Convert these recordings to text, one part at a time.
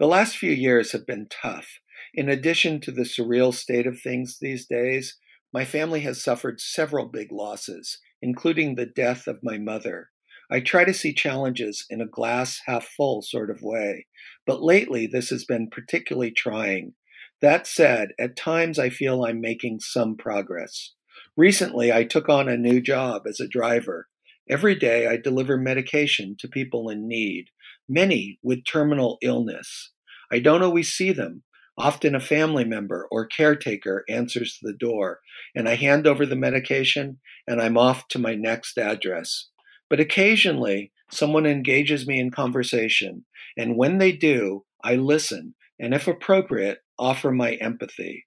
The last few years have been tough. In addition to the surreal state of things these days, my family has suffered several big losses, including the death of my mother. I try to see challenges in a glass half full sort of way, but lately this has been particularly trying. That said, at times I feel I'm making some progress. Recently, I took on a new job as a driver. Every day, I deliver medication to people in need, many with terminal illness. I don't always see them. Often a family member or caretaker answers the door, and I hand over the medication and I'm off to my next address. But occasionally, someone engages me in conversation, and when they do, I listen and, if appropriate, offer my empathy.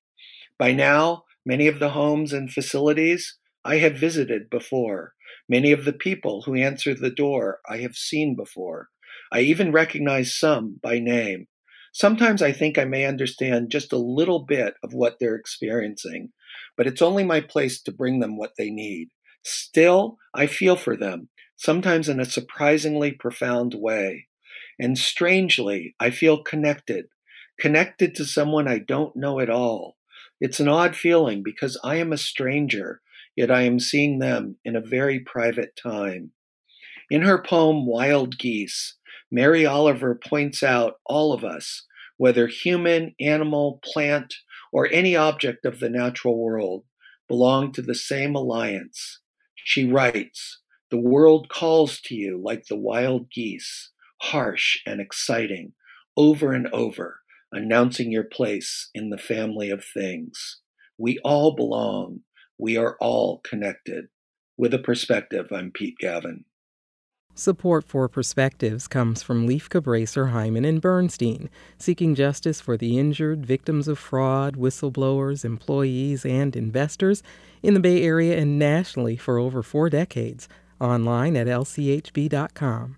By now, many of the homes and facilities I have visited before. Many of the people who answer the door I have seen before. I even recognize some by name. Sometimes I think I may understand just a little bit of what they're experiencing, but it's only my place to bring them what they need. Still, I feel for them, sometimes in a surprisingly profound way. And strangely, I feel connected, connected to someone I don't know at all. It's an odd feeling because I am a stranger, yet I am seeing them in a very private time. In her poem Wild Geese, Mary Oliver points out all of us, whether human, animal, plant, or any object of the natural world, belong to the same alliance. She writes, The world calls to you like the wild geese, harsh and exciting, over and over, announcing your place in the family of things. We all belong. We are all connected. With a perspective, I'm Pete Gavin. Support for Perspectives comes from Lieff Cabraser, Heimann, and Bernstein, seeking justice for the injured, victims of fraud, whistleblowers, employees, and investors in the Bay Area and nationally for over four decades. Online at lchb.com.